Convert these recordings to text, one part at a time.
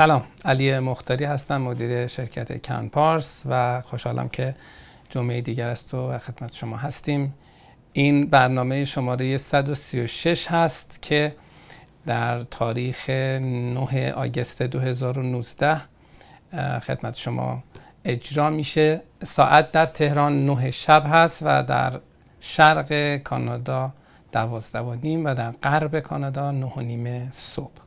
سلام علی مختاری هستم مدیر شرکت کن پارس و خوشحالم که جمعه دیگر است و خدمت شما هستیم. این برنامه شماره 136 هست که در تاریخ 9 آگست 2019 خدمت شما اجرا میشه. ساعت در تهران 9 شب هست و در شرق کانادا دوازده و نیم و در غرب کانادا نه و نیم صبح.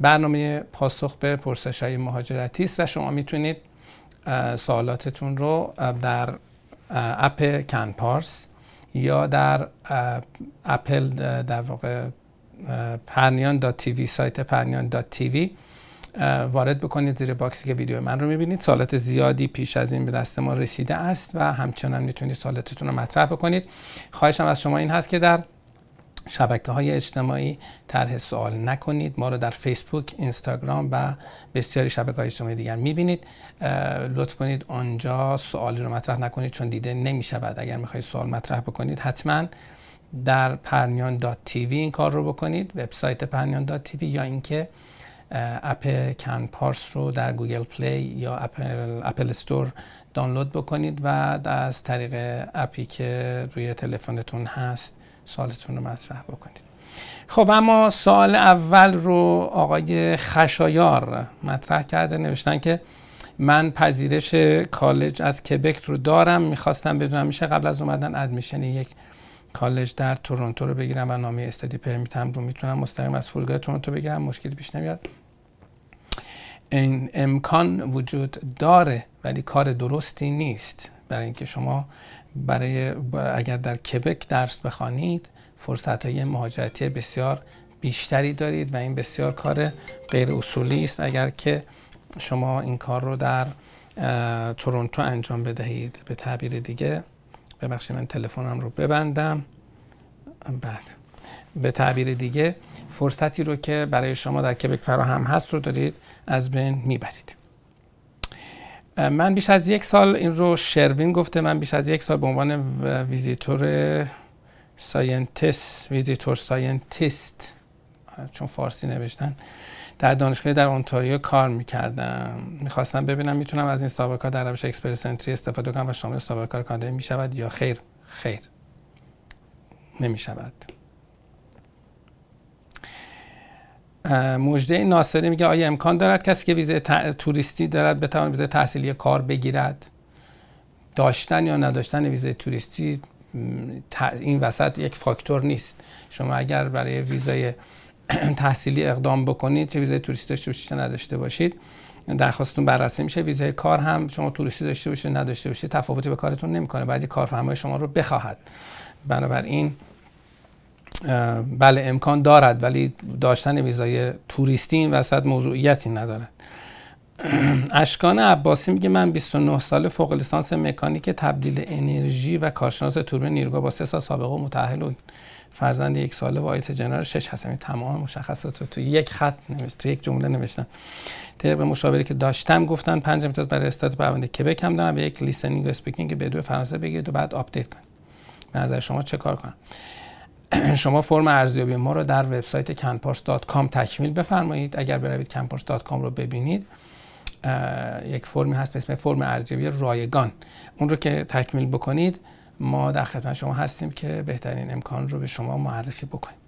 برنامه پاسخ به پرسش های مهاجرتی است و شما می‌تونید سوالاتتون رو در app کن پارس یا در اپل در واقع پرنیان dot TV سایت پرنیان dot TV وارد بکنید زیر box ی که ویدیو من رو می‌بینید. سوالات زیادی پیش از این به دست ما رسیده است و همچنان می‌تونید سوالاتتون رو مطرح بکنید. خواهشم از شما این هست که در شبکه های اجتماعی طرح سوال نکنید. ما رو در فیسبوک اینستاگرام و بسیاری شبکه های اجتماعی دیگر می‌بینید. لطف کنید آنجا سوالی رو مطرح نکنید چون دیده نمی شود اگر می‌خواید سوال مطرح بکنید حتما در پرنیان TV این کار رو بکنید. وبسایت پرنیان TV یا اینکه app کن پارس رو در Google Play یا اپل, Apple Store دانلود بکنید و از طریق اپی که روی تلفنتون هست سوالتون رو مطرح بکنید. خب اما سال اول رو آقای خشایار مطرح کرده نوشتن که من پذیرش کالج از کبک رو دارم می‌خواستم بدونم میشه قبل از اومدن ادمیشن یک کالج در تورنتو رو بگیرم و نامه استادی پرمیتم رو می‌تونم مستقیم از فرودگاه تورنتو بگیرم مشکلی پیش نمیاد. این امکان وجود داره ولی کار درستی نیست. برای اینکه شما برای اگر در کبک درس بخوانید فرصت های مهاجرتی بسیار بیشتری دارید و این بسیار کار غیر اصولی است. اگر که شما این کار رو در تورنتو انجام بدهید به تعبیر دیگه ببخشید من تلفنم رو ببندم. بعد به تعبیر دیگه فرصتی رو که برای شما در کبک فراهم هست رو دارید از بین می‌برید. من بیش از یک سال این رو شروین گفته. من بیش از یک سال به عنوان visitor scientist visitor scientist چون فارسی نوشتن در دانشگاه در اونتاریو کار می‌کردم. می‌خواستم ببینم می‌تونم از این سابقه در روش Express Entry استفاده کنم و شامل سابقه کار کانادایی می‌شود یا خیر؟ خیر. نمی‌شود. مجده ناصری میگه آیا امکان دارد کسی که ویزه توریستی دارد بتواند ویزه تحصیلی کار بگیرد؟ داشتن یا نداشتن ویزه توریستی این وسط یک فاکتور نیست. شما اگر برای ویزای تحصیلی اقدام بکنید چه ویزای توریستی داشته باشید نداشته باشید درخواستتون بررسی میشه. ویزای کار هم شما توریستی داشته باشید نداشته باشید تفاوتی به کارتون نمی‌کنه. بعد کارفرمای شما رو بخواهد. بنابراین بله امکان دارد ولی داشتن ویزای توریستی این وسط موضوعیتی ندارد. اشکان عباسی میگه من 29 سال فوق لیسانس مکانیک تبدیل انرژی و کارشناس توربین نیروگاه با سه سال سابقه و متأهل و فرزند یک ساله با IELTS General 6 هستم. این تمام مشخصات رو تو یک خط نوشت تو یک جمله نوشتم. طبق مشاوری که داشتم گفتن پنج امتیاز برای استاد پرونده کبک هم دارم. B یک listening و speaking B دو فرانسه بگیرید و بعد update کنید. نظر شما چه کار کنم؟ شما فرم ارزیابی ما رو در وبسایت canpars.com تکمیل بفرمایید. اگر بروید canpars.com رو ببینید یک فرمی هست به اسم فرم ارزیابی رایگان. اون رو که تکمیل بکنید ما در خدمت شما هستیم که بهترین امکان رو به شما معرفی بکنیم.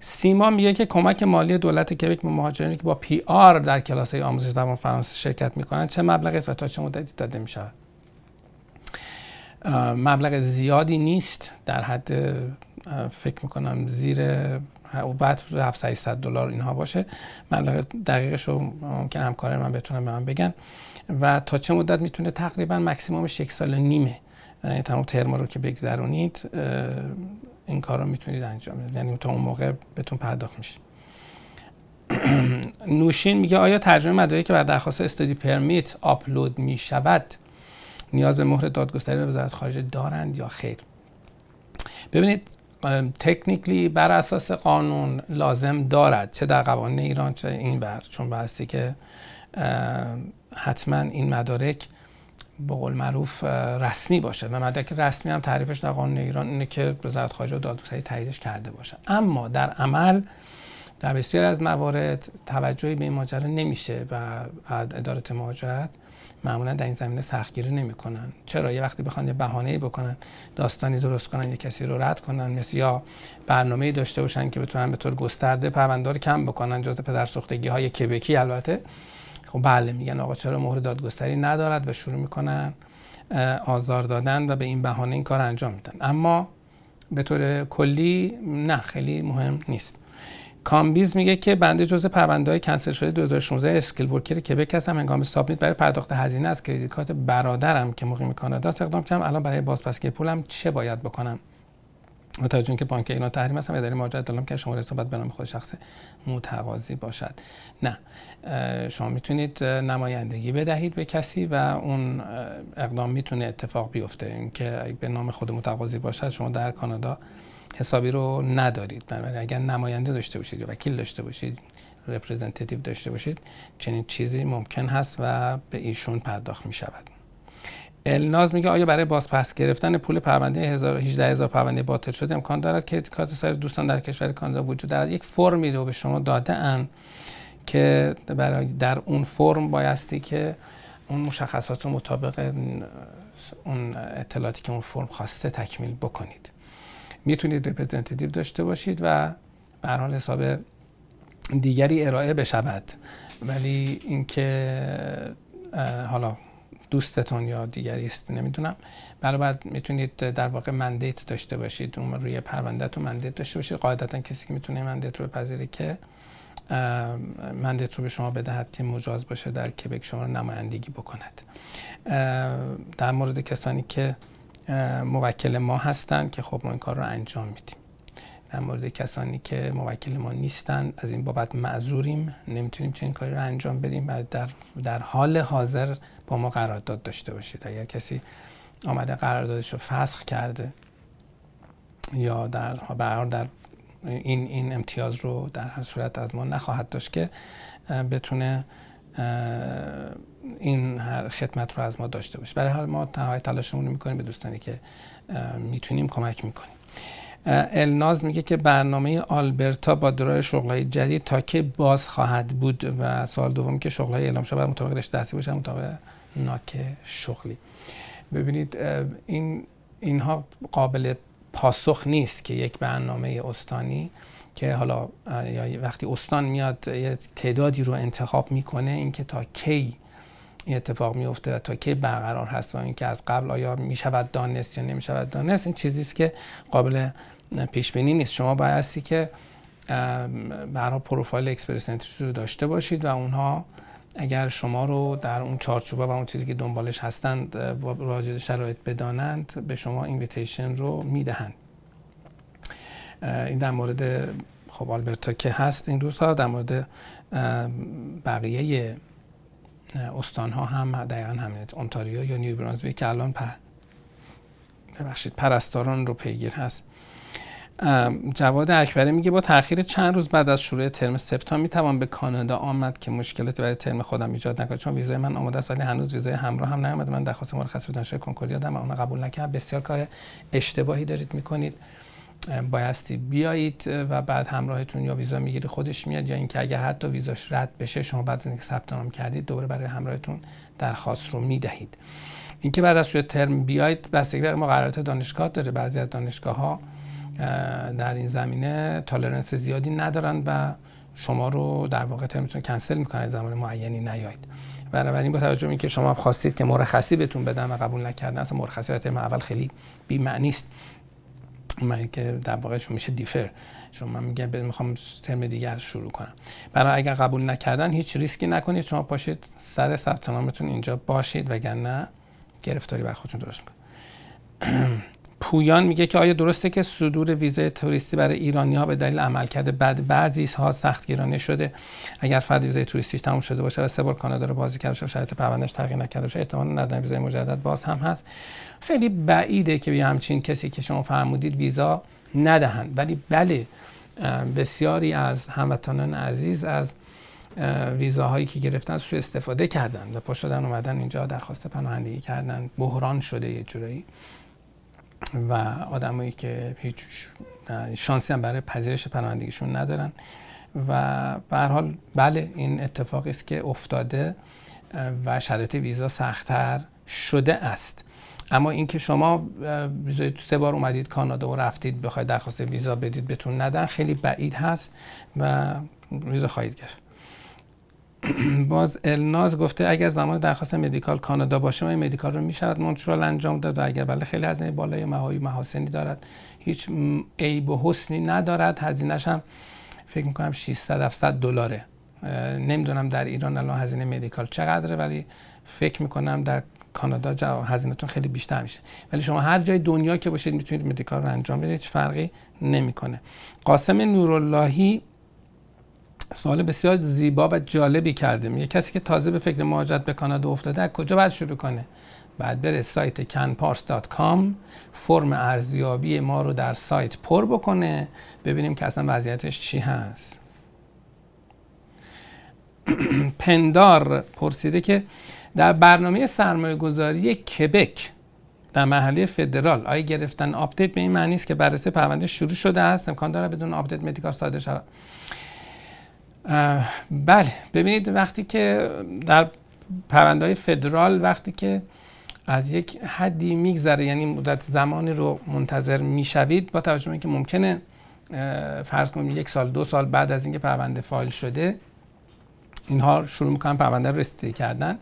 سیما میگه که کمک مالی دولت کبک به مهاجرانی که با پی آر در کلاس های آموزش زبان فرانسه شرکت می‌کنن چه مبلغی است و تا چه مدتی داده می مبلغ زیادی نیست در حد فکر می‌کنم زیر بعد 700 دلار اینها باشه. مبلغ دقیقش رو ممکن همکار من بتونم به من بگن. و تا چه مدت می‌تونه تقریبا مکسیمومش یک سال نیمه یعنی تمام ترم رو که بگذرونید این کار رو می‌تونید انجام بدید. یعنی تا اون موقع بهتون پرداخت میشه. نوشین میگه آیا ترجمه مدارکی که بر درخواست استادی پرمیت آپلود می‌شود؟ نیاز به مهر دادگستری به وزارت خارجه دارند یا خیر؟ ببینید تکنیکلی بر اساس قانون لازم دارد چه در قوانین ایران چه این بر. چون بحثی که حتما این مدارک به قول معروف رسمی باشه و مدرک رسمی هم تعریفش در قانون ایران اینه که وزارت خارجه و دادگستری تاییدش کرده باشه. اما در عمل در بسیاری از موارد توجهی به این ماجرا نمیشه و اداره مهاجرت معمولا در این زمینه سختگیری نمی‌کنن. چرا؟ یه وقتی بخوان یه بهانه‌ای بکنن داستانی درست کنن یه کسی رو رد کنن مثل یا برنامه‌ای داشته باشن که بتونن به طور گسترده پرونده رو کم بکنن جز پدر سوختگی های کبکی البته. خب بله میگن آقا چرا مهر دادگستری ندارد؟ و شروع می‌کنن آزار دادن و به این بهانه این کار انجام میدن. اما به طور کلی نه خیلی مهم نیست. کامبیز میگه که بنده جزء پرونده های کنسل شده 2016 skilled worker کبک هستم هنگام submit برای پرداخت هزینه از credit card برادرم که مقیم کانادا اقدام کردم. الان برای بازپسگیری پولم چه باید بکنم؟ با توجه به اینکه بانک ایران تحریم هستم اداره مهاجرت دارم که شما حساب باید به نام خود شخص متقاضی باشد. نه. شما می‌تونید نمایندگی بدهید به کسی و اون اقدام می‌تونه اتفاق بیفته. اینکه به نام خود متقاضی باشد شما در کانادا حسابی رو ندارید. بنابراین اگر نماینده داشته باشید یا وکیل داشته باشید representative داشته باشید چنین چیزی ممکن هست و به ایشون پرداخت می شود الناز میگه آیا برای بازپس گرفتن پول پرونده 18 هزار پرونده باطل شده امکان دارد که کارت سایر دوستان در کشور کانادا وجود دارد؟ یک فرمی رو به شما داده ان که برای در اون فرم بایستی که اون مشخصات رو مطابق اون اطلاعاتی که اون فرم خواسته تکمیل بکنید. می‌تونید representative داشته باشید و به هر حال حساب دیگری ارائه بشود. ولی اینکه حالا دوستتون یا دیگری است نمی‌دونم. برای بعد می‌تونید در واقع mandate داشته باشید. اون روی تو mandate داشته باشید. قاعدتا کسی که می‌تونه mandate رو بپذیره که mandate رو به شما بدهد که مجاز باشه در کبک شما رو نمایندگی بکند. در مورد کسانی که موکل ما هستند که خب ما این کار رو انجام میدیم. در مورد کسانی که موکل ما نیستند از این بابت معذوریم نمی‌تونیم چنین کاری رو انجام بدیم و در, در حال حاضر با ما قرارداد داشته باشید. اگر کسی آمده قراردادش رو فسخ کرده یا در برحال در این این امتیاز رو در هر صورت از ما نخواهد داشت که بتونه این هر خدمت رو از ما داشته باشه برای حال ما تنهای تلاشمون رو می‌کنیم به دوستانی که می‌تونیم کمک می‌کنیم. الناز میگه که برنامه آلبرتا با درای شغلای جدید تا که باز خواهد بود و سوال دوم که شغلای اعلام شده مطابق رشته درسی باشه مطابق ناک شغلی. ببینید این اینها قابل پاسخ نیست که یک برنامه استانی که حالا یا وقتی استان میاد یه تعدادی رو انتخاب می‌کنه اینکه تا کی این اتفاق میفته و تا کی برقرار هست و اینکه از قبل آیا می‌شود دانست یا نمی‌شود دانست این چیزی است که قابل پیش بینی نیست. شما بایستی که برای profile express رو داشته باشید و اونها اگر شما رو در اون چارچوبه و اون چیزی که دنبالش هستند راجع شرایط بدانند به شما invitation رو می‌دهند. این در مورد خب آلبرتا که هست این روزها در مورد بقیه استان ها هم دقیقا همین اونتاریو یا نیو برانزویک که الان پر ببخشید پرستاران رو پیگیر هست. جواد اکبری میگه با تاخیر چند روز بعد از شروع ترم سپتامبر می‌توان به کانادا آمد که مشکلاتی برای ترم خودم ایجاد نکنه چون ویزای من آماده است ولی هنوز ویزای همراه هم نیومده من درخواست مرخصی دانشگاه کنکوریا دادم و اون قبول نکرد بسیار کار اشتباهی دارید می‌کنید. بایستی بیایید و بعد همراهتون یا ویزا می‌گیره خودش میاد یا اینکه اگر حتی ویزاش رد بشه شما بعد از اینکه ثبت نام کردید دوباره برای همراهتون درخواست رو می‌دهید. اینکه بعد از شروع ترم بیایید بستگی به مقررات دانشگاه داره. بعضی از دانشگاه ها در این زمینه تالرنس زیادی ندارن و شما رو در واقع ترمتون کنسل می‌کنن زمان معینی نیایید. بنابراین با توجه اینکه شما خواستید که مرخصی بهتون بدن و قبول نکردن اصلا مرخصی ترم اول خیلی بی معنی است. من که در واقع میشه defer. شما من میگم می‌خوام ترم دیگر شروع کنم. برای اگر قبول نکردن هیچ ریسکی نکنید. شما پاشید سر ثبت نامتون اینجا باشید وگرنه گرفتاری بر خودتون درست می‌کنید. پویان میگه که آیا درسته که صدور ویزای توریستی برای ایرانی ها به دلیل عملکرد بد بعضی ها سخت گیرانه شده؟ اگر فرد ویزای توریستی تموم شده باشه و سه بار کانادا رو بازدید کرده باشه شرایط پروندهش تغییر نکرده باشه احتمال ندادن ویزای مجدد باز هم هست. خیلی بعیده که به همچین کسی که شما فرمودید ویزا ندهند. ولی بله بسیاری از هموطنان عزیز از ویزاهایی که گرفتن سوء استفاده کردن و پا شدن اومدن اینجا درخواست پناهندگی کردن. بحران شده یه جورایی. و آدمایی که هیچ شانسی هم برای پذیرش پناهندگیشون ندارن. و به حال بله این اتفاقی است که افتاده و شرایط ویزا سختتر شده است. اما اینکه شما ویزای سه بار اومدید کانادا و رفتید بخواید درخواست ویزا بدید بهتون ندن خیلی بعید هست و ویزا خواهید گرفت. باز الناز گفته اگر زمان درخواست مدیکال کانادا باشه ما مدیکال رو می‌شود مونترال انجام داد و اگر بله خیلی هزینه بالای مهایی محاسنی دارد. هیچ عیب و حسنی ندارد. هزینهش هم فکر می‌کنم 600 700 دلاره. نمی‌دونم در ایران الان هزینه مدیکال چقدره ولی فکر می‌کنم در کانادا هزینهتون خیلی بیشتر میشه. ولی شما هر جای دنیا که باشید می‌تونید مدیکال رو انجام بدید هیچ فرقی نمی‌کنه. قاسم نوراللهی سوال بسیار زیبا و جالبی کردیم. یه کسی که تازه به فکر مهاجرت به کانادا افتاده از کجا باید شروع کنه؟ بعد بره سایت canpars.com فرم ارزیابی ما رو در سایت پر بکنه ببینیم که اصلا وضعیتش چی هست. پندار پرسیده که در برنامه سرمایه گذاری کبک در مرحله فدرال آیا گرفتن update به این معنی است که بررسی پرونده شروع شده است؟ امکان داره بدون update medical صادر شود. بله. ببینید وقتی که در پرونده فدرال وقتی که از یک حدی میگذره یعنی مدت زمانی رو منتظر می‌شوید با توجه به اینکه ممکنه فرض کنیم یک سال دو سال بعد از اینکه پرونده فایل شده اینها شروع می‌کنن پرونده رو رسیدگی کردن.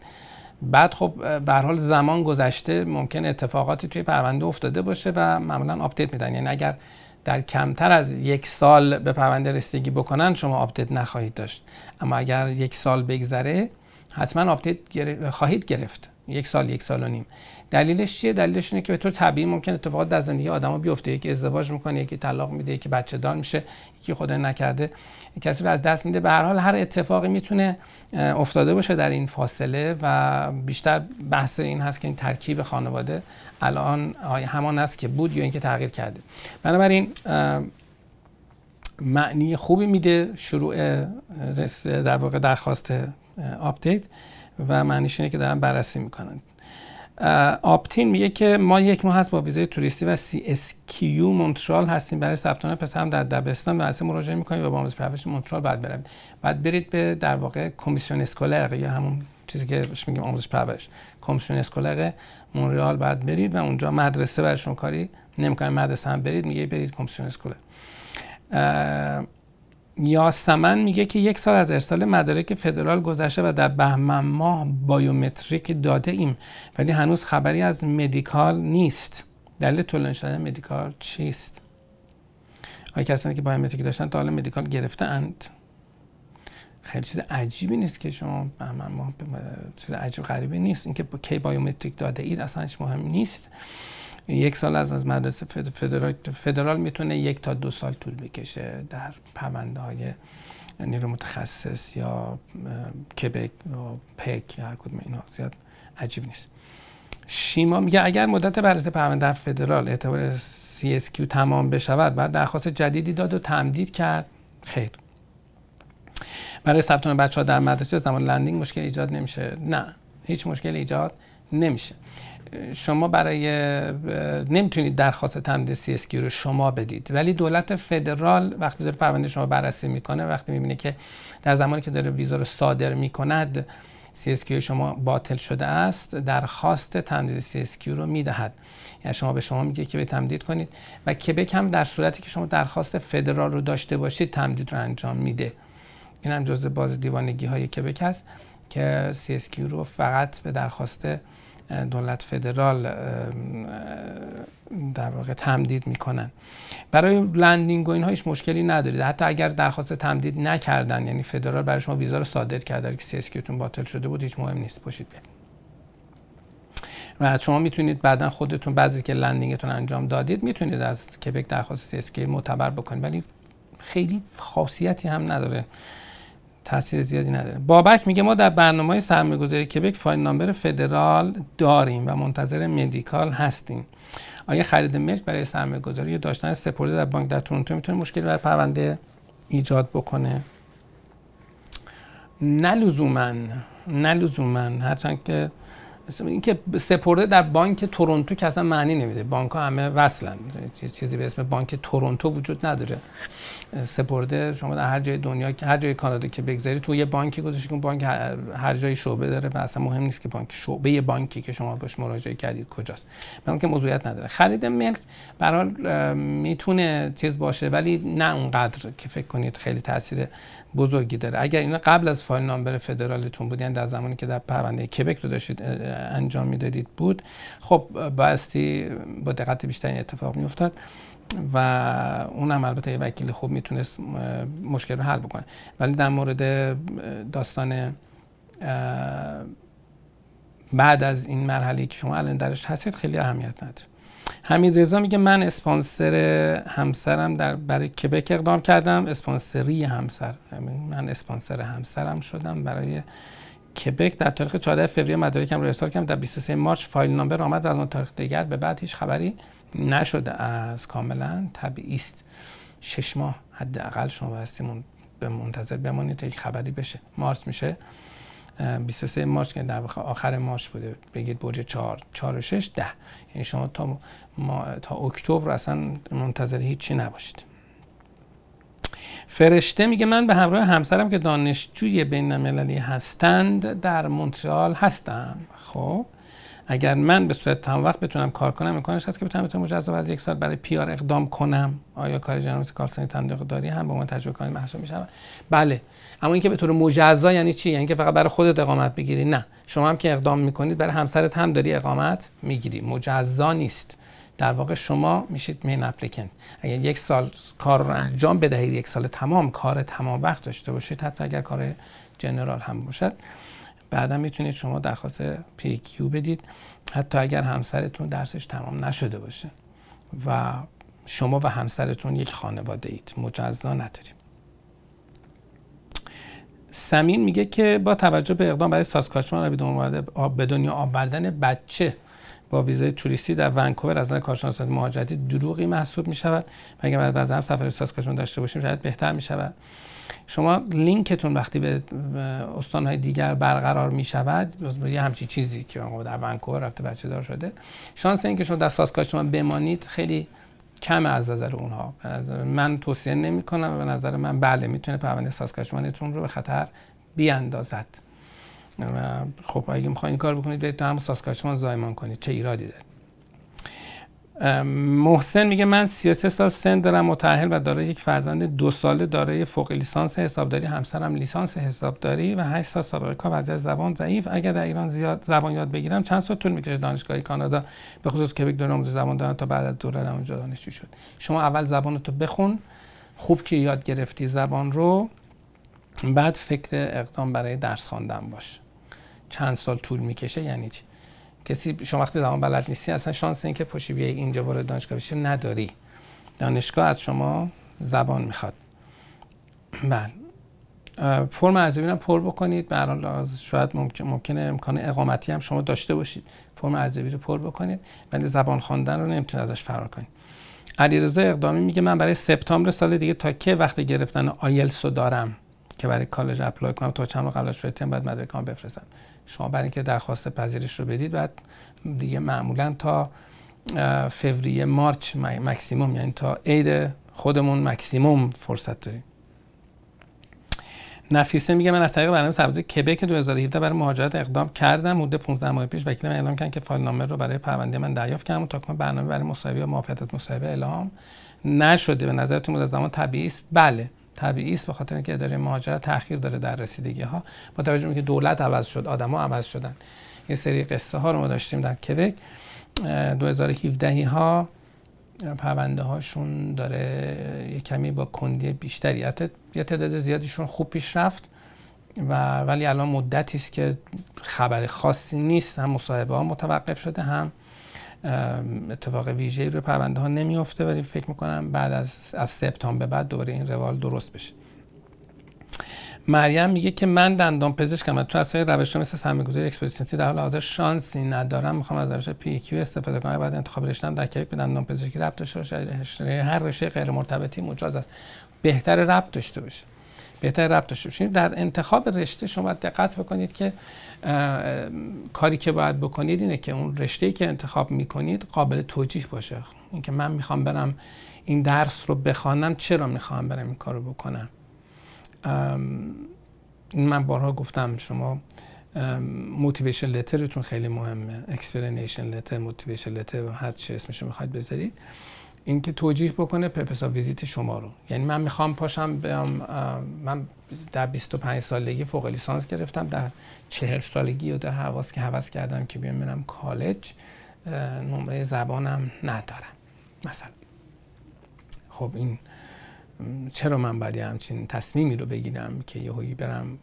بعد خب به حال زمان گذشته ممکن اتفاقاتی توی پرونده افتاده باشه و معمولا update میدن. یعنی اگر در کمتر از یک سال به پرونده رسیدگی بکنن شما update نخواهید داشت. اما اگر یک سال بگذره حتما update خواهید گرفت. یک سال یک سال و نیم. دلیلش چیه؟ دلیلش اینه که به طور طبیعی ممکن اتفاقات در زندگی آدمو بیفته. یکی ازدواج می‌کنه یکی طلاق میده یکی بچه دار میشه یکی خدای نکرده. کسی رو از دست میده. به هر حال هر اتفاقی می‌تونه افتاده باشه در این فاصله و بیشتر بحث این هست که این ترکیب خانواده الان همان است که بود یا اینکه تغییر کرده. بنابراین معنی خوبی میده شروع در واقع درخواست update و معنیش اینه که دارن بررسی می‌کنن. آپتین میگه که ما یک ماه هست با ویزای توریستی و CSQ مونترال هستیم. برای ثبت نام پسرم در دبستان اصل مراجعه می‌کنیم و با آموزش پرورش مونترال باید بریم. باید برید به در واقع commission scolaire یا همون چیزی که بهش میگیم آموزش پرورش. commission scolaire مونترال باید برید و اونجا مدرسه برشون کاری نمی‌کنه. مدرسه هم برید میگه برید commission scolaire. یاسمن میگه که یک سال از ارسال مدارک فدرال گذشته و در بهمن ماه biometric داده ایم ولی هنوز خبری از medical نیست. دلیل طولانی شدن medical چیست؟ آیا کسانی که biometric داشتن تا حالا medical گرفته اند خیلی چیز عجیبی نیست که شما بهمن ماه چیز عجیب غریبی نیست. اینکه کی biometric داده اید اصلا مهم نیست. یک سال از از مدرسه فدرال, فدرال می‌تونه یک تا دو سال طول بکشه در پرونده های نیرو متخصص یا کبک یا پک یا هر کدوم اینا زیاد عجیب نیست. شیما میگه اگر مدت بررسی پرونده فدرال اعتبار CSQ تمام بشود باید درخواست جدیدی داد و تمدید کرد. خیر. برای ثبت بچه ها در مدرسه زمان لندینگ مشکل ایجاد نمیشه. نه. هیچ مشکل ایجاد نمیشه. شما برای نمی‌تونید درخواست تمدید سی رو شما بدید. ولی دولت فدرال وقتی داره پرونده شما بررسی می‌کنه وقتی می‌بینه که در زمانی که داره ویزا رو صادر می‌کند سی شما باطل شده است درخواست تمدید سی رو می‌دهد. یعنی شما به شما میگه که به تمدید کنید و کبک هم در صورتی که شما درخواست فدرال رو داشته باشید تمدید رو انجام میده. این هم جزء باز دیوانگی های کبک هست که سی رو فقط به درخواست دولت فدرال در واقع تمدید می‌کنن. برای لندینگ و اینها هیچ مشکلی ندارید. حتی اگر درخواست تمدید نکردن یعنی فدرال برای شما ویزا رو صادر کرده که سی تون باطل شده بود هیچ مهم نیست. پاشید بیاید و شما می‌تونید بعدا خودتون بعضی که لندینگتون انجام دادید می‌تونید از کبک درخواست سی معتبر بکنید. ولی خیلی خاصیتی هم نداره. تاثیر زیادی نداره. بابک میگه ما در برنامه سرمایه‌گذاری کبک فایل نامبر فدرال داریم و منتظر مدیکال هستیم. آیا خرید ملک برای سرمایه گذاری یا داشتن سپرده در بانک در تورنتو می‌تونه مشکلی بر پرونده ایجاد بکنه؟ نه لزوما نه لزوما. هرچند که اینکه سپرده در بانک تورنتو که اصلا معنی نمیده. بانک ها همه وصلن. چیزی به اسم بانک تورنتو وجود نداره. سپرده شما در هر جای دنیا هر جای کانادا که بگذاری تو یه بانکی گذاشتی که بانک هر جای شعبه داره و اصلا مهم نیست که بانک شعبه بانکی که شما باش مراجعه کردید کجاست. من که موضوعیت نداره. خرید ملک برحال می‌تونه چیز باشه ولی نه اونقدر که فکر کنید خیلی تاثیر بزرگی داره. اگر اینا قبل از فایل نامبر فدرالتون بود یعنی در زمانی که در پرونده کبک رو داشتید انجام می‌دادید بود خب بایستی با دقت بیشتری اتفاق میافتاد. و اونم البته یه وکیل خوب می‌تونست مشکل رو حل بکنه. ولی در مورد داستان بعد از این مرحله که شما الان درش هستید خیلی اهمیت نداره. حمید رضا میگه من اسپانسر همسرم در برای کبک اقدام کردم. اسپانسری همسر من اسپانسر همسرم شدم برای کبک در تاریخ 14 فوریه مدارکم رو ارسال کردم. در 23 مارچ فایل نامبر آمد و از اون تاریخ دیگر به بعد هیچ خبری نشده از کاملا طبیعی است. شش ماه حداقل شما بایستی به منتظر بمانید تا یک خبری بشه. مارچ میشه. 23 مارچ که در واقع آخر مارچ بوده. بگید برج 4 4 و 6 10 یعنی شما تا ما تا اکتبر اصلا منتظر هیچی نباشید. فرشته میگه من به همراه همسرم که دانشجوی بین المللی هستند در مونترال هستم. خب؟ اگر من به صورت تمام وقت بتونم کار کنم امکانش هست که بتونم بتونم مجزا از یک سال برای پیار اقدام کنم. آیا کار جنرال کارسانی تندیق داری؟ هم با من تجربه کنید محسوب میشه بله. اما اینکه به طور مجزا یعنی چی؟ یعنی که فقط برای خودت اقامت بگیری؟ نه. شما هم که اقدام می‌کنید برای همسرت هم داری اقامت می‌گیری. مجزا نیست. در واقع شما میشید مین اپلیکنت اگر یک سال کار رو انجام بدهید یک سال تمام کار تمام وقت داشته باشید حتی اگر کار جنرال هم باشد. بعدا می‌تونید شما درخواست پی کیو بدید. حتی اگر همسرتون درسش تمام نشده باشه و شما و همسرتون یک خانواده اید. مجزا نداریم. سمین میگه که با توجه به اقدام برای ساسکاچوان به دنیا آوردن بچه با ویزای توریستی در ونکوور از نظر کارشناسان مهاجرتی دروغی محسوب می شود و اگر بعد از هم سفر ساسکاچوان داشته باشیم شاید بهتر می شود شما لینکتون وقتی به استانهای دیگر برقرار می شود یه همچی چیزی که در ونکوور رفته بچه دار شده شانس اینکه شما در ساسکاچوان بمانید خیلی کم از نظر اونها. به من توصیه نمی کنم و به نظر من بله می‌تونه پرونده ساسکاچوانتون رو به خطر بیاندازد. خب اگه می‌خواین این کار بکنید برید تو هم ساسکاچوان زایمان کنید. چه ایرادی داره؟ محسن میگه من 33 سال سن دارم متأهل و دارای یک فرزند دو ساله دارای فوق لیسانس حسابداری همسرم لیسانس حسابداری و 8 سال سابقه کار وضعیت زبان ضعیف. اگر در ایران زیاد زبان یاد بگیرم چند سال طول می‌کشه دانشگاه کانادا به خصوص کبک داره آموزش زبان دارن تا بعد از دوره اونجا دانشجو شد. شما اول زبان تو بخون خوب که یاد گرفتی زبان رو بعد فکر اقدام برای درس خواندن باش. چند سال طول می‌کشه یعنی چی؟ کسی شما وقتی زبان بلد نیستی اصلا شانس اینکه پشی بیای اینجا وارد دانشگاه بشی نداری. دانشگاه از شما زبان می‌خواد. بله. فرم ارزیابی رو پر بکنید. به حال شاید ممکن ممکنه امکان اقامتی هم شما داشته باشید. فرم ارزیابی رو پر بکنید ولی زبان خواندن رو نمی‌تونید ازش فرار کنید. علیرضا اقدامی میگه من برای سپتامبر سال دیگه تا که وقت گرفتن آیلسو دارم که برای کالج اپلای کنم تا چند قبل شده تیم بعد مدرکام بفرستم. شما برای اینکه درخواست پذیرش رو بدید بعد دیگه معمولا تا فوریه مارچ مکسیموم یعنی تا عید خودمون مکسیموم فرصت داریم. نفیسه میگه من از طریق برنامه سربازی کبک 2017 برای مهاجرت اقدام کردم. مدت 15 ماه پیش وکیلم اعلام کردن که فایل نامه رو برای پرونده من دریافت کردم. تا کنون برنامه برای مصاحبه یا موافقت مصاحبه اعلام نشده. به نظرتون از زمان طبیعی است؟ بله. طبیعی است به خاطر اینکه اداره مهاجرت تاخیر داره در رسیدگی ها با توجه به که دولت عوض شد آدما عوض شدن. یه سری قصه ها رو ما داشتیم در کبک 2017 ها پرونده هاشون داره یه کمی با کندی بیشتری. یه تعداد زیادیشون خوب پیش رفت و ولی الان مدتی است که خبر خاصی نیست. هم مصاحبه ها متوقف شده هم اتفاق ویژه‌ای روی پرونده ها نمیفته ولی فکر می‌کنم بعد از از سپتامبر به بعد دوباره این روال درست بشه. مریم میگه که من دندان پزشکم تو اسای روش مثل سرمایه‌گذاری اکسپرسنسی در حال حاضر شانسی ندارم. می‌خوام از روش پی کیو استفاده کنم بعد انتخاب رشته‌ام در کیک به دندان پزشکی ربط داشته هر رشته غیر مرتبطی مجاز است. بهتر ربط داشته باشه. بهتر ربط داشته باشید در انتخاب رشته شما دقت بکنید که کاری که باید بکنید اینه که اون رشته که انتخاب می‌کنید قابل توجیه باشه. اینکه من می‌خوام برم این درس رو بخوانم چرا می‌خوام برم این کار رو بکنم من بارها گفتم شما motivation letter تون خیلی مهمه. explanation letter motivation letter هر چه اسمشو می‌خواید بذارید. اینکه توجیه بکنه purpose visit شما رو. یعنی من می‌خوام پاشم بیام من در 25 سالگی فوق لیسانس گرفتم در 40 سالگی یا در حواس که حواس کردم که بیام برم کالج نمره زبانم ندارم مثلا. خب این چرا من باید همچین تصمیمی رو بگیرم که یهویی برم؟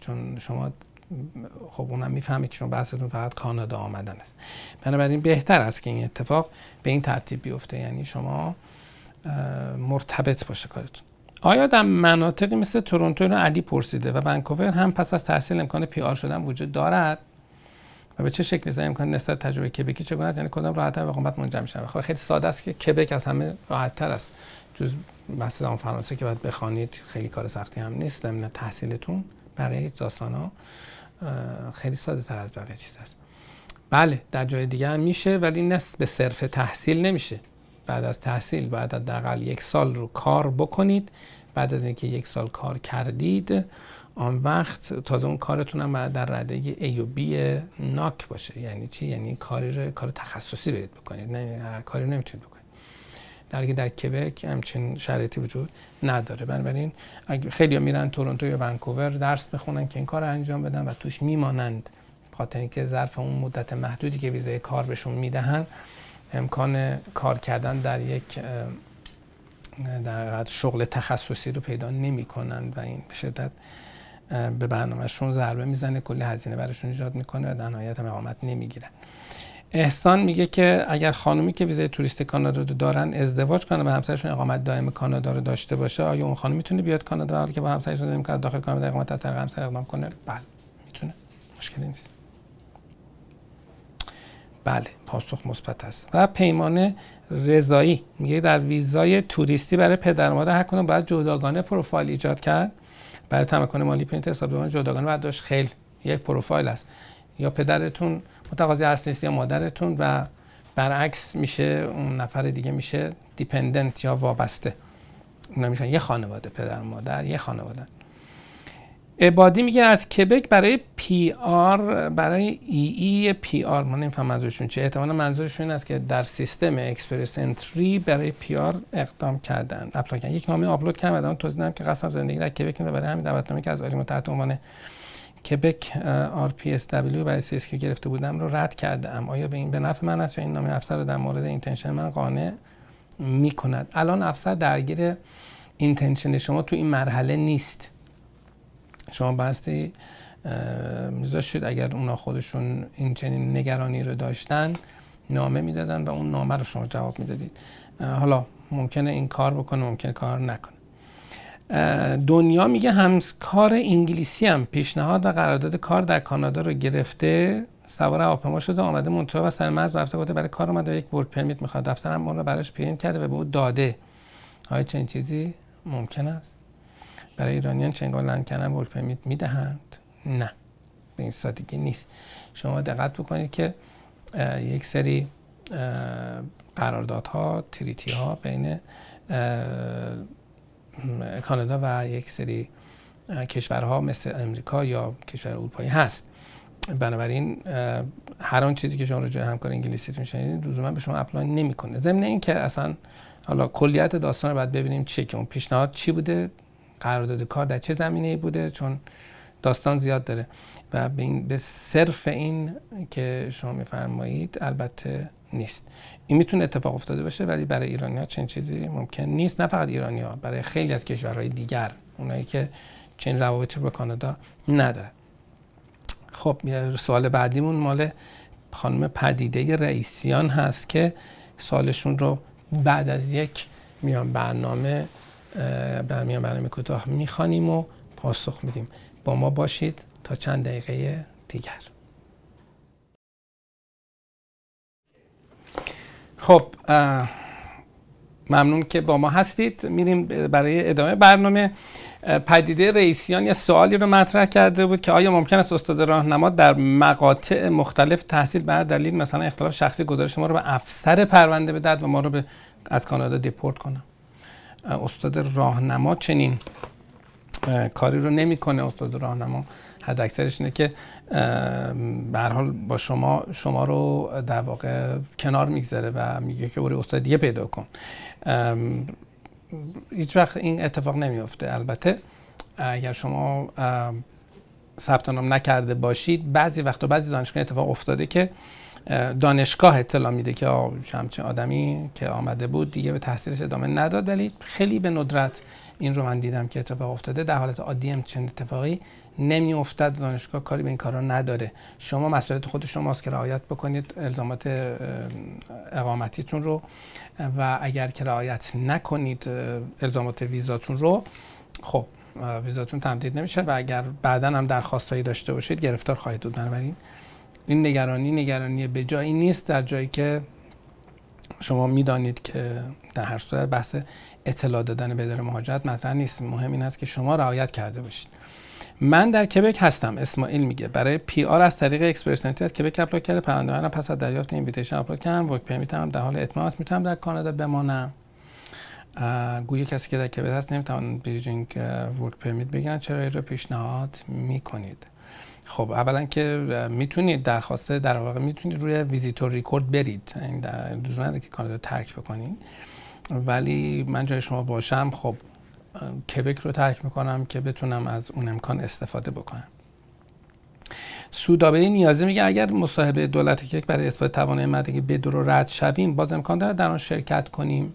چون شما خب اونم می‌فهمه که شما بحثتون فقط کانادا آمدن است. بنابراین بهتر است که این اتفاق به این ترتیب بیفته. یعنی شما مرتبط باشه کارتون. آیا در مناطقی مثل تورنتو رو علی پرسیده و ونکوور هم پس از تحصیل امکان پی آر شدن وجود دارد؟ و به چه شکلی زای امکان نسبت تجربه کبکی چگونه است؟ یعنی کدام راحت‌تر به قومت منجر میشه خب خیلی ساده است که کبک از همه راحت‌تر است. جز زبان فرانسه که باید بخوانید خیلی کار سختی هم نیست. در تحصیلتون بقیه داستان ها خیلی ساده تر از بقیه چیز است. بله در جای دیگه هم میشه ولی نه به صرف تحصیل نمیشه. بعد از تحصیل بعد حداقل یک سال رو کار بکنید. بعد از اینکه یک سال کار کردید آن وقت تازه اون کارتون هم باید در رده A و B ناک باشه. یعنی چی؟ یعنی کاری رو کار تخصصی برید بکنید. نه هر کاری نمی‌تونید بکنید. در در کبک همچین شرایطی وجود نداره. بنابراین اگه خیلی میرن تورنتو یا ونکوور درس بخونن که این کار رو انجام بدن و توش میمانند خاطر اینکه ظرف اون مدت محدودی که ویزای کار بهشون می‌دهن امکان کار کردن در یک در شغل تخصصی رو پیدا نمی‌کنن و این به شدت به برنامهشون ضربه می‌زنه کلی هزینه براشون ایجاد می‌کنه و در نهایت هم اقامت نمی‌گیرن. احسان میگه که اگر خانومی که ویزای توریست کانادا رو دارن ازدواج کنه و همسرشون اقامت دائم کانادا رو داشته باشه آیا اون خانم می‌تونه بیاد کانادا؟ حالی که با همسرش نمی‌کنه داخل کانادا اقامت از طریق همسر اقدام کنه بله می‌تونه مشکلی نیست. بله پاسخ مثبت است. و پیمان رضایی میگه در ویزای توریستی برای پدر مادر هر کدوم باید جداگانه پروفایل ایجاد کرد. برای تمکن مالی پرینت حساب جداگانه باید داشت خیر یک پروفایل است. یا پدرتون متقاضی هست نیست یا مادرتون و برعکس میشه اون نفر دیگه میشه dependent یا وابسته. اونا میشن. یه خانواده پدر مادر یه خانواده. عبادی میگه از کبک برای PR برای ای ای PR من نمیفهم منظورشون چه احتمالا منظورشون این است که در سیستم Express Entry برای PR اقدام کردن. apply کردن. یک نامه آپلود کردم توضیح دادم که قسم زندگی در کبک و برای همین دعوتنامه که از عالی تحت عنوان کبک W برای که گرفته بودم رو رد کردم. آیا به این به نفع من است یا این نامه officer رو در مورد intention من قانع می کند الان officer درگیر intention شما تو این مرحله نیست. شما بایستی میذاشتید اگر اونا خودشون این چنین نگرانی رو داشتن نامه می‌دادن و اون نامه رو شما جواب می‌دادید. حالا ممکنه این کار بکنه ممکنه کار نکنه. دنیا میگه همکار انگلیسیم پیشنهاد و قرارداد کار در کانادا رو گرفته. سوار هواپیما شده آمده مونترال و سر مرز رفته بوده برای کار اومده یک work permit می‌خواد. افسر هم اون رو براش پرینت کرده و به او داده. آیا چنین چیزی ممکن است؟ برای ایرانیان چنگال لند کردن ورک پرمیت می‌دهند؟ نه به این سادگی نیست. شما دقت بکنید که یک سری قراردادها تریتی ها بین کانادا و یک سری کشورها مثل امریکا یا کشور اروپایی هست. بنابراین هر آن چیزی که شما رو همکار انگلیسیتون شنیدید لزوما به شما اپلای نمی‌کنه. ضمن اینکه اصلا حالا کلیت داستان رو باید ببینیم چی که اون پیشنهاد چی بوده قرارداد کار در چه زمینه بوده چون داستان زیاد داره. و به, این به صرف این که شما میفرمایید البته نیست. این می‌تونه اتفاق افتاده باشه ولی برای ایرانی ها چنین چیزی ممکن نیست. نه فقط ایرانی ها برای خیلی از کشورهای دیگر اونایی که چنین روابطی با کانادا ندارن. خب سوال بعدیمون مال خانم پدیده رئیسیان هست که سالشون رو بعد از یک میان برنامه بر میان برنامه کوتاه می‌خوانیم و پاسخ میدیم. با ما باشید تا چند دقیقه دیگر. خب ممنون که با ما هستید. میریم برای ادامه برنامه. پدیده رئیسیان یه سوالی رو مطرح کرده بود که آیا ممکن است استاد راهنما در مقاطع مختلف تحصیل بر دلیل مثلا اختلاف شخصی گزارش ما رو به افسر پرونده بدهد و ما رو به از کانادا دیپورت کنم استاد راهنما چنین کاری رو نمی‌کنه. استاد راهنما حد اکثرش اینه که به حال با شما شما رو در واقع کنار می‌گذاره و میگه که برای استاد دیگه پیدا کن. هیچ وقت این اتفاق نمیافته. البته اگر شما ثبت نام نکرده باشید بعضی وقت و بعضی دانشگاه اتفاق افتاده که دانشگاه اطلاع میده که همچین آدمی که آمده بود دیگه به تحصیلش ادامه نداد. ولی خیلی به ندرت این رو من دیدم که اتفاق افتاده. در حالت عادی هم چنین اتفاقی نمی افتد دانشگاه کاری به این کارا نداره. شما مسئولیت خود شماست که رعایت بکنید الزامات اقامتیتون رو. و اگر که رعایت نکنید الزامات ویزاتون رو خب ویزاتون تمدید نمیشه و اگر بعدا هم درخواستایی داشته باشید گرفتار خواهید بود. بنابراین این نگرانی نگرانی بجایی نیست در جایی که شما می‌دانید که در هر صورت بحث اطلاع دادن به مهاجرت مطرح نیست. مهم این است که شما رعایت کرده باشید. من در کبک هستم اسماعیل میگه برای PR از طریق Express Entry از کبک اپلود کرده پرونده من پس از دریافت invitation upload کردم work permit م در حال اتمام است می‌تونم در کانادا بمانم گویا کسی که در کبک هست نمی‌تونن bridging work permit بگیرن چه راهی رو پیشنهاد می‌کنید خب اولا که می‌تونید درخواست در واقع می‌تونید روی visitor record برید این در که کانادا ترک بکنید ولی من جای شما باشم خب کبک رو ترک می‌کنم که بتونم از اون امکان استفاده بکنم. سودابه نیازی میگه اگر مصاحبه دولت کبک برای اثبات توانایی مدرک بدیم و رد شویم باز امکان داره در آن شرکت کنیم؟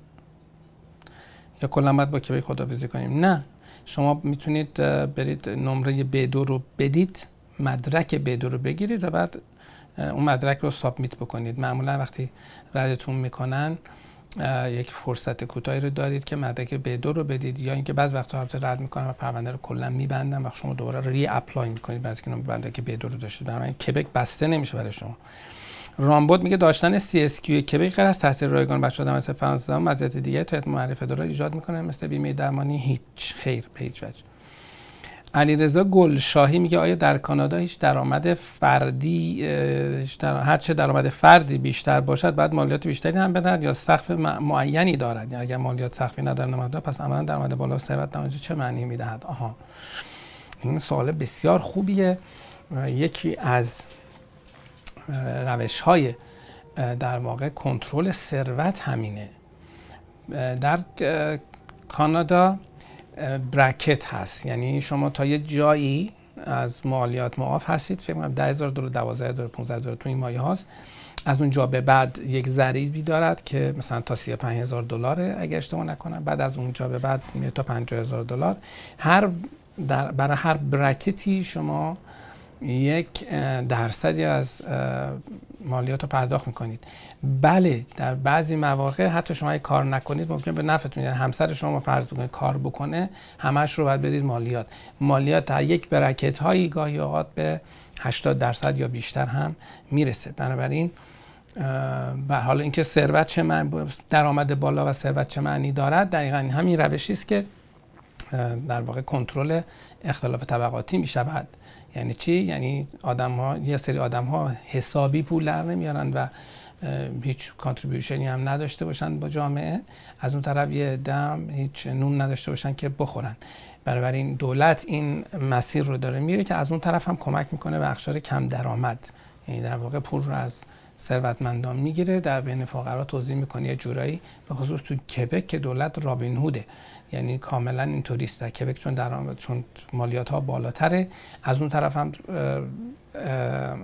یا کلا باید با کبک خداحافظی کنیم؟ نه. شما می‌تونید برید نمره بدو رو بدید مدرک بدو رو بگیرید و بعد اون مدرک رو سابمیت بکنید. معمولا وقتی ردتون می‌کنن یک فرصت کوتاهی رو دارید که مدرک ب دو رو بدید یا اینکه بعض وقتا البته رد می‌کنن و پرونده رو کلا میبندن و شما دوباره ری اپلای می‌کنید بعد که مدرک ب دو رو داشتید. بنابراین کبک بسته نمیشه برای شما. رامبود میگه داشتن CSQ کبک غیر از تحصیل رایگان بچه آدم مثل فرانسه مزیت دیگه تا معرفه داره ایجاد می‌کنه. مثل بیمه درمانی هیچ. خیر به هیچ وجه. علیرضا گلشاهی میگه آیا در کانادا هیچ درآمد فردی در هر چه درآمد فردی بیشتر باشد بعد مالیات بیشتری هم بدهد یا سقف معینی دارد؟ یعنی اگر مالیات سقفی نداره نماده پس عملا درآمد بالا ثروت نماده چه معنی می‌دهد؟ آها. این سوال بسیار خوبیه. یکی از روش های در واقع کنترل ثروت همینه. در کانادا برکت هست. یعنی شما تا یه جایی از مالیات معاف هستید فکر کنم 10000 دلار 12000 15000 تو این مایه هاست. از اونجا به بعد یک ضریبی دارد که مثلا تا 35000 دلار اگه اشتباه نکنم. بعد از اونجا به بعد میره تا 50000 دلار. هر در برای هر برکتی شما یک درصدی از مالیات رو پرداخت می‌کنید. بله در بعضی مواقع حتی شما کار نکنید ممکن به نفعتون یعنی همسر شما فرض بکنید کار بکنه همش رو باید بدید مالیات. مالیات در یک برکت هایی گاهی اوقات به 80 درصد یا بیشتر هم می‌رسه. بنابراین به حال اینکه ثروت چه معنی درآمد بالا و ثروت چه معنی دارد دقیقا همین روشی است که در واقع کنترل اختلاف طبقاتی می شود یعنی چی؟ یعنی آدم ها یه سری آدم ها حسابی پول در نمیارن و هیچ کانتریبیوشنی هم نداشته باشن با جامعه. از اون طرف یه دم هیچ نون نداشته باشن که بخورن. این دولت این مسیر رو داره میره که از اون طرف هم کمک می‌کنه به اخشار کم درآمد. یعنی در واقع پول رو از ثروتمندان می‌گیره در بین فقرا توضیح می‌کنه یه جورایی به خصوص تو کبک که دولت رابین هوده. یعنی کاملا اینطوری است. در کبک چون درآمد چون مالیات ها بالاتره از اون طرف هم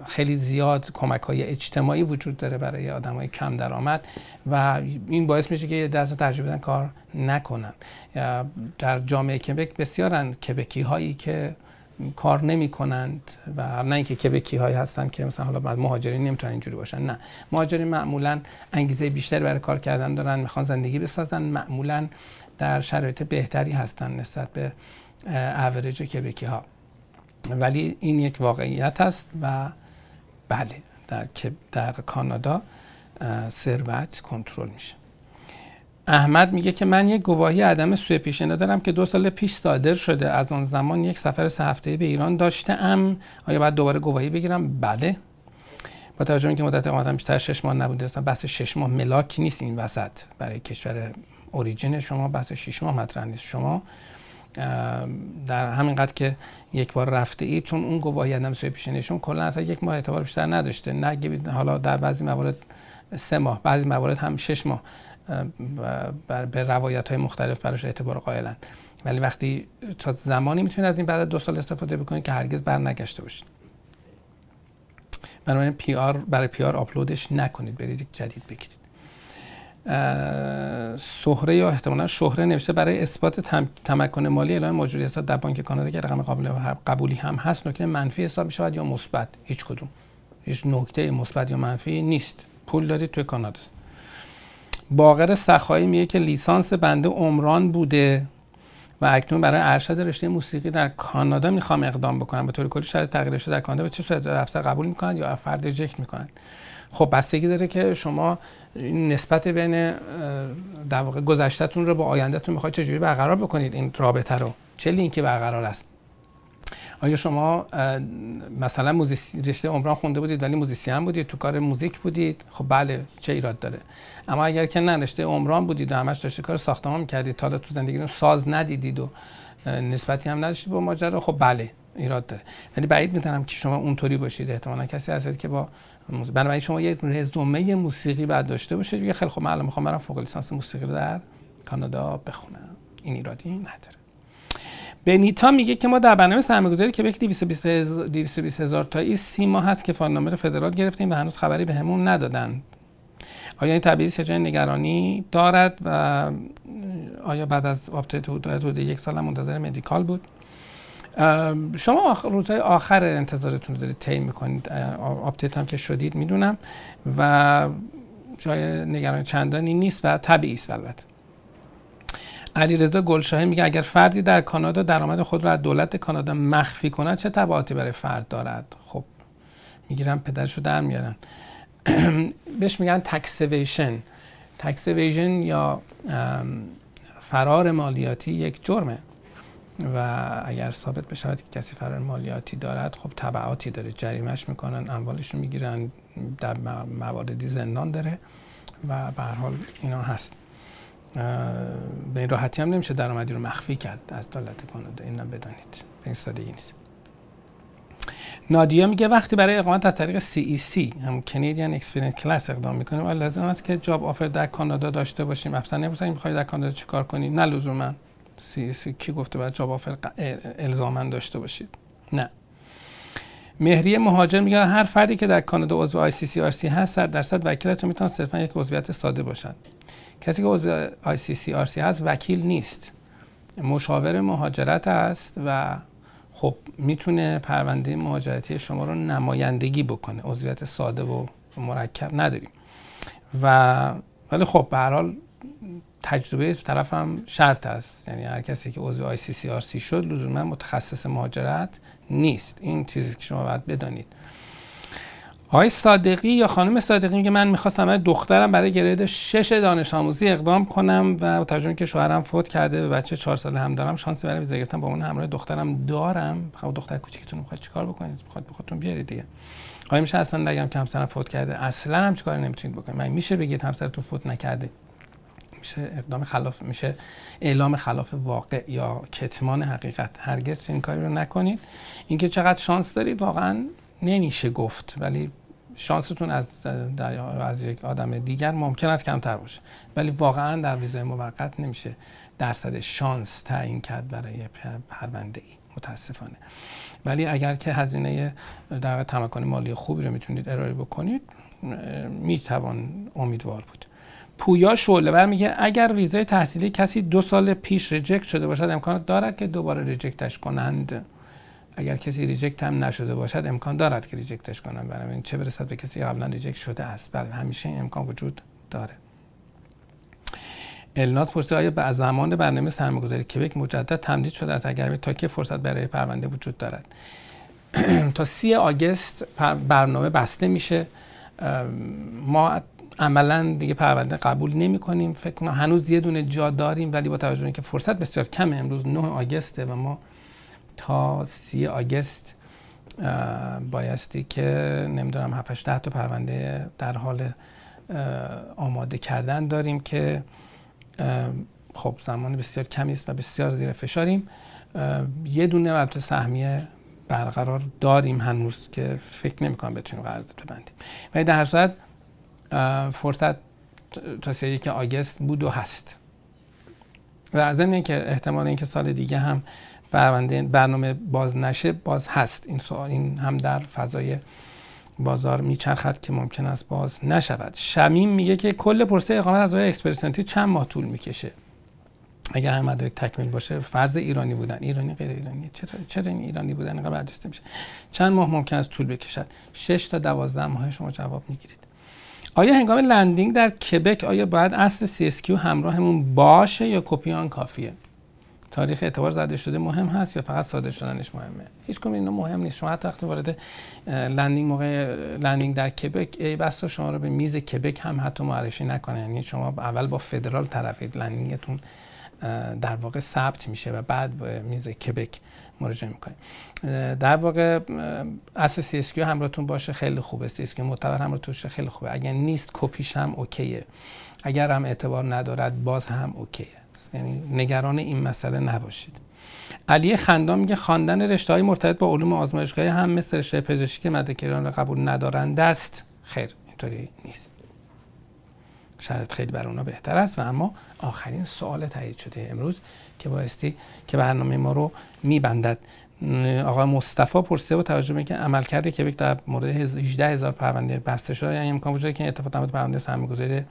خیلی زیاد کمک های اجتماعی وجود داره برای آدم های کم درآمد و این باعث میشه که دست ترجیح بدن کار نکنن. در جامعه کبک بسیارن کبکی هایی که کار نمی کنند و نه اینکه کبکی هایی هستند که مثلا حالا بعد مهاجرین نمی‌تونن اینجوری باشن نه. مهاجرین معمولا انگیزه بیشتری برای کار کردن دارن می‌خوان زندگی بسازن معمولا در شرایط بهتری هستن نسبت به اوریج کبکی ها ولی این یک واقعیت است و بله در, در کانادا ثروت کنترل میشه. احمد میگه که من یک گواهی عدم سوء پیشینه دارم که دو سال پیش صادر شده. از آن زمان یک سفر سه هفته به ایران داشته ام آیا باید دوباره گواهی بگیرم؟ بله. با توجه اینکه مدت اقامت بیشتر 6 ماه نبوده اصلا بحث 6 ماه ملاک نیست این وسط. برای کشور اوریجین شما بحث 6 ماه مطرح نیست. شما در همین قد که یک بار رفته اید چون اون گواهی عدم سوی پیشینشون کلا اصلا یک ماه اعتبار بیشتر نداشته. نگید حالا در بعضی موارد سه ماه بعضی موارد هم شش ماه به روایت های مختلف براش اعتبار قائلن. ولی وقتی تا زمانی می‌تونید از این بعد دو سال استفاده بکنید که هرگز بر نگشته باشید. بنابراین PR برای PR upload ش نکنید. برید جدید بگیرید. سهره یا احتمالا شهره نوشته برای اثبات تمکن مالی اعلام موجودی حساب در بانک کانادا که رقم قابل قبولی هم هست نکته منفی حساب می شود یا مثبت؟ هیچ کدوم. هیچ نکته مثبت یا منفی نیست. پول دارید توی کانادا باقر سخایی میگه که لیسانس بنده عمران بوده و اکنون برای ارشد رشته موسیقی در کانادا می‌خوام اقدام بکنم. به طور کلی شرط تغییر در کانادا به چه صورت officer قبول می‌کنن یا فرد reject می‌کنن خب بستگی داره که شما نسبت بین در واقع گذشتهتون رو با آیندهتون می‌خواید چجوری برقرار بکنید این رابطه رو؟ چه لینکی برقرار است؟ آیا شما مثلا موزیسین رشته عمران خونده بودید ولی musician بودید تو کار موزیک بودید؟ خب بله چه ایراد داره؟ اما اگر که نه رشته عمران بودید و همش داشته کار ساختمان می‌کردید تا تو زندگیتون ساز ندیدید و نسبتی هم نداشتید با ماجرا خب بله ایراد داره. ولی بعید می‌دونم که شما اونطوری باشید. احتمالا کسی هستید که با بنابراین شما یک رزومه موسیقی بعد داشته باشید. یه خیلی خب من می‌خوام برم فوق لیسانس موسیقی در کانادا بخونم. این ایرادی نداره. بنیتا میگه که ما در برنامه سرمایه‌گذاری که 220 هزار تایی سی ماه هست که fund federal گرفتیم و هنوز خبری بهمون ندادن. آیا این تبعیض چه نگرانی دارد و آیا بعد از update حدود یک سال منتظر medical بود؟ شما آخر روزهای آخر انتظارتون رو دارید طی می‌کنید update هم که شدید می‌دونم. و جای نگرانی چندانی نیست و طبیعی است البته. علیرضا گلشاهی میگه اگر فردی در کانادا درآمد خود را از دولت کانادا مخفی کند چه تبعاتی برای فرد دارد؟ خب می‌گیرن پدرشو در میارن بهش میگن tax evasion tax evasion یا فرار مالیاتی یک جرمه. و اگر ثابت بشود که کسی فرار مالیاتی دارد خب تبعاتی داره جریمش می‌کنن اموالش رو می‌گیرن در مواردی زندان داره و به هر حال اینا هست. به این راحتی هم نمیشه درآمدی رو مخفی کرد از دولت کانادا اینا بدانید. به این سادگی نیست. نادیا میگه وقتی برای اقامت از طریق CEC هم Canadian Experience Class اقدام می‌کنیم ولی لازم است که جاب آفر در کانادا داشته باشیم. افسر نمی‌پرسن می‌خوای در کانادا چیکار کنی؟ نه لزوما. CEC کی گفته باید job offer الزاما داشته باشید؟ نه. مهریه مهاجر میگه هر فردی که در کانادا عضو آی سی سی آر سی هست درصد وکیلش می‌تونه صرفا یک عضویت ساده باشد. کسی که عضو آی سی سی آر سی هست وکیل نیست. مشاور مهاجرت است و خب می‌تونه پرونده مهاجرتی شما رو نمایندگی بکنه. عضویت ساده و مرکب نداریم. و ولی خب به هر حال تجربه طرف هم شرط است. یعنی هر کسی که عضو آی سی سی آر سی شد لزوما متخصص مهاجرت نیست. این چیزی که شما باید بدانید. آقای صادقی یا خانم صادقی میگه من می‌خواستم دخترم برای گرید شش دانش آموزی اقدام کنم و توجه که شوهرم فوت کرده و بچه چهار ساله هم دارم شانسی برای ویزا گرفتن با اون همراه دخترم دارم. خب دختر کوچیکتون می‌خواد چیکار بکنید؟ می‌خواد به خودتون بیارید دیگه. آیا میشه اصلا نگم که همسرم فوت کرده. اصلا هم چیکار نمی‌تونید بکنید؟ من میشه بگید همسرتون فوت نکرده؟ میشه اقدام خلاف میشه اعلام خلاف واقع یا کتمان حقیقت. هرگز این کاری رو نکنید. اینکه چقدر شانس دارید واقعا نمیشه گفت ولی شانستون از از یک آدم دیگر ممکن است کمتر باشه. ولی واقعا در ویزای موقت نمیشه درصد شانس تعیین کرد برای پرونده ای متاسفانه. ولی اگر که هزینه در تمکن مالی خوبی رو می‌تونید ارائه بکنید می‌توان امیدوار بود. پویا شعله میگه اگر ویزای تحصیلی کسی دو سال پیش reject شده باشد امکانات دارد که دوباره reject ش کنند. اگر کسی reject هم نشده باشد امکان دارد که reject ش کنن برای این چه برسد به کسی قبلا reject شده است؟ بله همیشه امکان وجود داره. الناس پرسید آیا به زمان برنامه سرمایه‌گذاری کبک مجدد تمدید شده است؟ اگر تا که فرصت برای پرونده وجود دارد؟ تا سی آگست برنامه بسته میشه. ما عملا دیگه پرونده قبول نمی کنیم فکر کنم هنوز یه دونه جا داریم ولی با توجه که فرصت بسیار کمه. امروز 9 آگسته و ما تا سی آگست بایستی که نمی‌دونم 7 ده تا پرونده در حال آماده کردن داریم که خب زمان بسیار کمی است و بسیار زیر فشاریم. یه دونه البته سهمیه برقرار داریم هنوز که فکر نمی‌کنم بتونیم قرارداد ببندیم. ولی در هر صورت فرصت تا یک آگست بود و هست. و از این که احتمال اینکه سال دیگه هم برنامه باز نشه باز هست. این سوال این هم در فضای بازار میچرخد که ممکن است باز نشود. شمیم میگه که کل پروسه اقامت از راه Express Entry چند ماه طول می‌کشه؟ اگر هم مدارک تکمیل باشه فرض ایرانی بودن. ایرانی غیر ایرانی. چرا چرا این ایرانی بودن؟ اینقدر برجسته میشه. چند ماه ممکن است طول بکشد؟ 6 تا 12 ماه شما جواب می‌گیرید. آیا هنگام landing در کبک آیا باید اصل CSQ همراهمون باشه یا کپی آن کافیه؟ تاریخ اعتبار زده شده مهم هست یا فقط صادر شدنش مهمه؟ هیچ کدوم اینا مهم نیست. شما حتی وقتی وارد landing موقع landing در کبک ای بسا شما رو به میز کبک هم حتی معرفی نکنه. یعنی شما اول با فدرال طرفید. landing تون در واقع ثبت میشه و بعد به میز کبک مراجعه می‌کنید در واقع اصل CSQ همراهتون باشه خیلی خوبه. CSQ معتبر همراهتون خیلی خوبه. اگر نیست کپیش هم okay ه. اگر هم اعتبار ندارد باز هم okay ه. یعنی نگران این مسئله نباشید. علی خندان میگه خواندن رشته های مرتبط با علوم آزمایشگاهی هم مثل رشته پزشکی که را قبول ندارند است. خیر اینطوری نیست. شاید خیلی بر اونا بهتر است. و اما آخرین سوال تایید شده امروز که بایستی که برنامه ما رو میبندد. آقای مصطفی پرسیده با توجه به اینکه عملکرد که در مورد 18 هزار پرونده بسته شده یعنی امکان وجود که اتفاق در پرونده سرمایه‌گذاری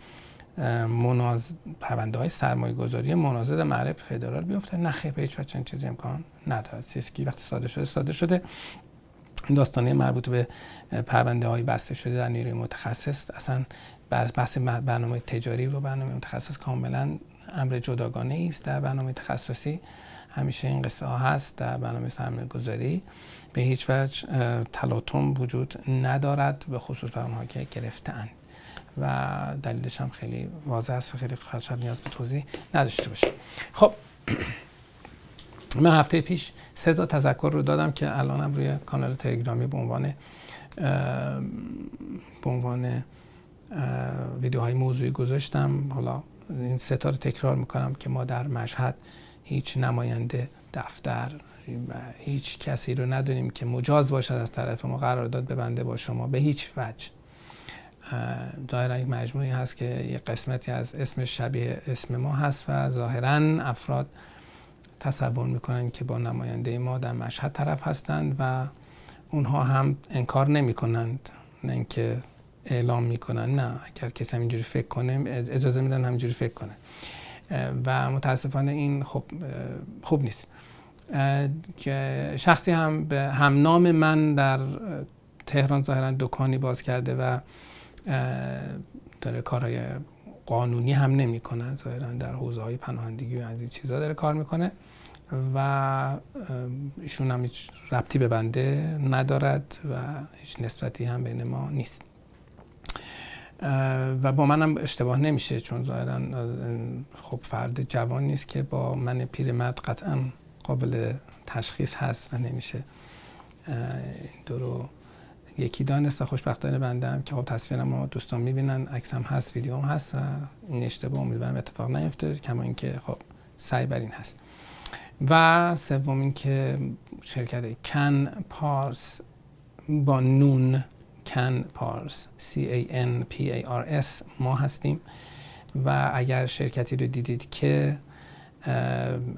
مناز پرونده های سرمایه گذاری مناظر معرب فدرال بیفته. نه خیلی هیچ چنین چیزی امکان ندارد سیسکی وقتی ساده شده ساده شده. داستانه مربوط به پرونده های بسته شده در نیروی متخصص. اصلا بحث برنامه تجاری و برنامه متخصص کاملا امر جداگانه است در برنامه تخصصی. همیشه این قصه ها هست در برنامه سرمایه گذاری به هیچ وجه تلاطم وجود ندارد به خصوص به اونها که گرفتن و دلیلش هم خیلی واضح است و خیلی شاید نیاز به توضیح نداشته باشه خب من هفته پیش سه تا تذکر رو دادم که الانم روی کانال تلگرامی به عنوان به عنوان ویدیوهای موضوعی گذاشتم. حالا این سه تا رو تکرار می‌کنم که ما در مشهد هیچ نماینده دفتر و هیچ کسی رو نداریم که مجاز باشد از طرف ما قرارداد ببنده با شما. به هیچ وجه. دایره یک مجموعی هست که یک قسمتی از اسم شبیه اسم ما هست و ظاهرا افراد تصور می‌کنن که با نماینده ما در مشهد طرف هستند و اونها هم انکار نمی کنند نه اینکه اعلام می‌کنن. نه اگر کسی همینجوری فکر کنه اجازه میدن همینجوری فکر کنه. و متاسفانه این خب خوب نیست. شخصی هم به همنام من در تهران ظاهرا دکانی باز کرده و داره کارهای قانونی هم نمی‌کنه ظاهرا در حوزه های پناهندگی و از این چیزا داره کار می‌کنه و ایشون هم هیچ ربطی به بنده ندارد و هیچ نسبتی هم بین ما نیست. و با منم اشتباه نمیشه چون ظاهرا خب فرد جوان نیست که با من پیرمرد قطعا قابل تشخیص هست و نمیشه. درو یکی دانست و خوشبختانه بنده هم که خب تصویرم رو دوستان می‌بینن عکسم هست ویدیو هم هست و این اشتباه امیدوارم اتفاق نیفته کما اینکه خب سعی بر این هست. و سوم اینکه شرکت کن پارس با نون کن پارس C A N P A R S ما هستیم. و اگر شرکتی رو دیدید که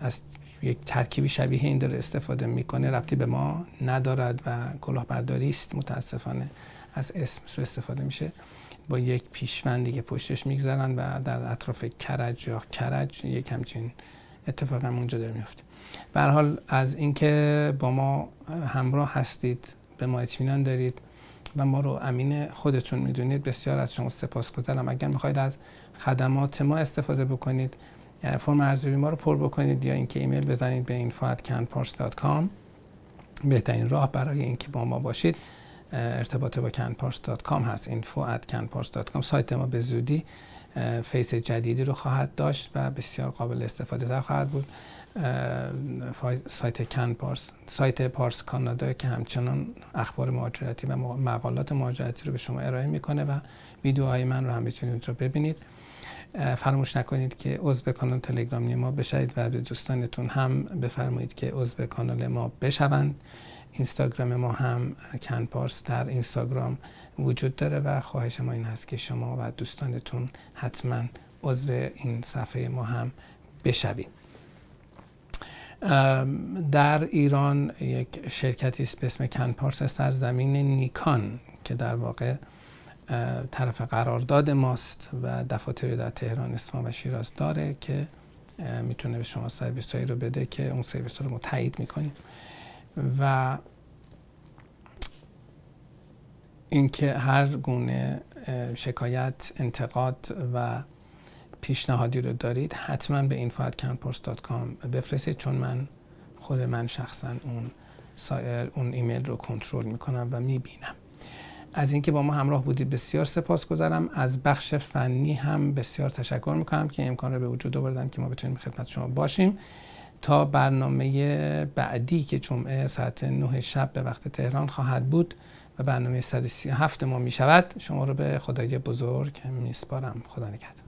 از یک ترکیبی شبیه این داره استفاده می‌کنه ربطی به ما ندارد و کلاهبرداری است متاسفانه از اسم سو استفاده میشه. با یک پیشوند دیگه پشتش می‌گذارن و در اطراف کرج یا کرج یک همچین اتفاق هم اونجا داره میفته به حال از اینکه با ما همراه هستید به ما اطمینان دارید و ما رو امین خودتون می‌دونید. بسیار از شما سپاسگزارم. اگر می‌خواید از خدمات ما استفاده بکنید فرم ارزیابی ما رو پر بکنید یا اینکه ایمیل بزنید به info@canpars.com بهترین راه برای اینکه با ما باشید ارتباط با canpars.com هست. info@canpars.com سایت ما به زودی face جدیدی رو خواهد داشت و بسیار قابل استفاده تر خواهد بود. سایت CanPars سایت پارس کانادا که همچنان اخبار مهاجرتی و مقالات مهاجرتی رو به شما ارائه می‌کنه و ویدیوهای من رو هم می‌تونید اونجا ببینید. فراموش نکنید که عضو کانال تلگرامی ما بشید و به دوستانتون هم بفرمایید که عضو کانال ما بشوند. اینستاگرام ما هم کن پارس در اینستاگرام وجود داره و خواهش ما این هست که شما و دوستانتون حتما عضو این صفحه ما هم بشوید. در ایران یک شرکتی است به اسم کنپارس سرزمین نیکان که در واقع طرف قرارداد ماست و دفاتری در تهران اصفهان و شیراز داره که می‌تونه به شما سرویس هایی رو بده که اون سرویس رو متعید می‌کنیم. و اینکه هر گونه شکایت انتقاد و پیشنهادی رو دارید حتما به info@canpost.com بفرستید چون من خود من شخصا اون اون ایمیل رو کنترل می‌کنم و می‌بینم. از اینکه با ما همراه بودید بسیار سپاس گذارم از بخش فنی هم بسیار تشکر می‌کنم که امکان رو به وجود آوردن که ما بتونیم خدمت شما باشیم. تا برنامه بعدی که جمعه ساعت 9 شب به وقت تهران خواهد بود و برنامه 137 ما می شود شما رو به خدای بزرگ میسپارم. خدا نگهدار.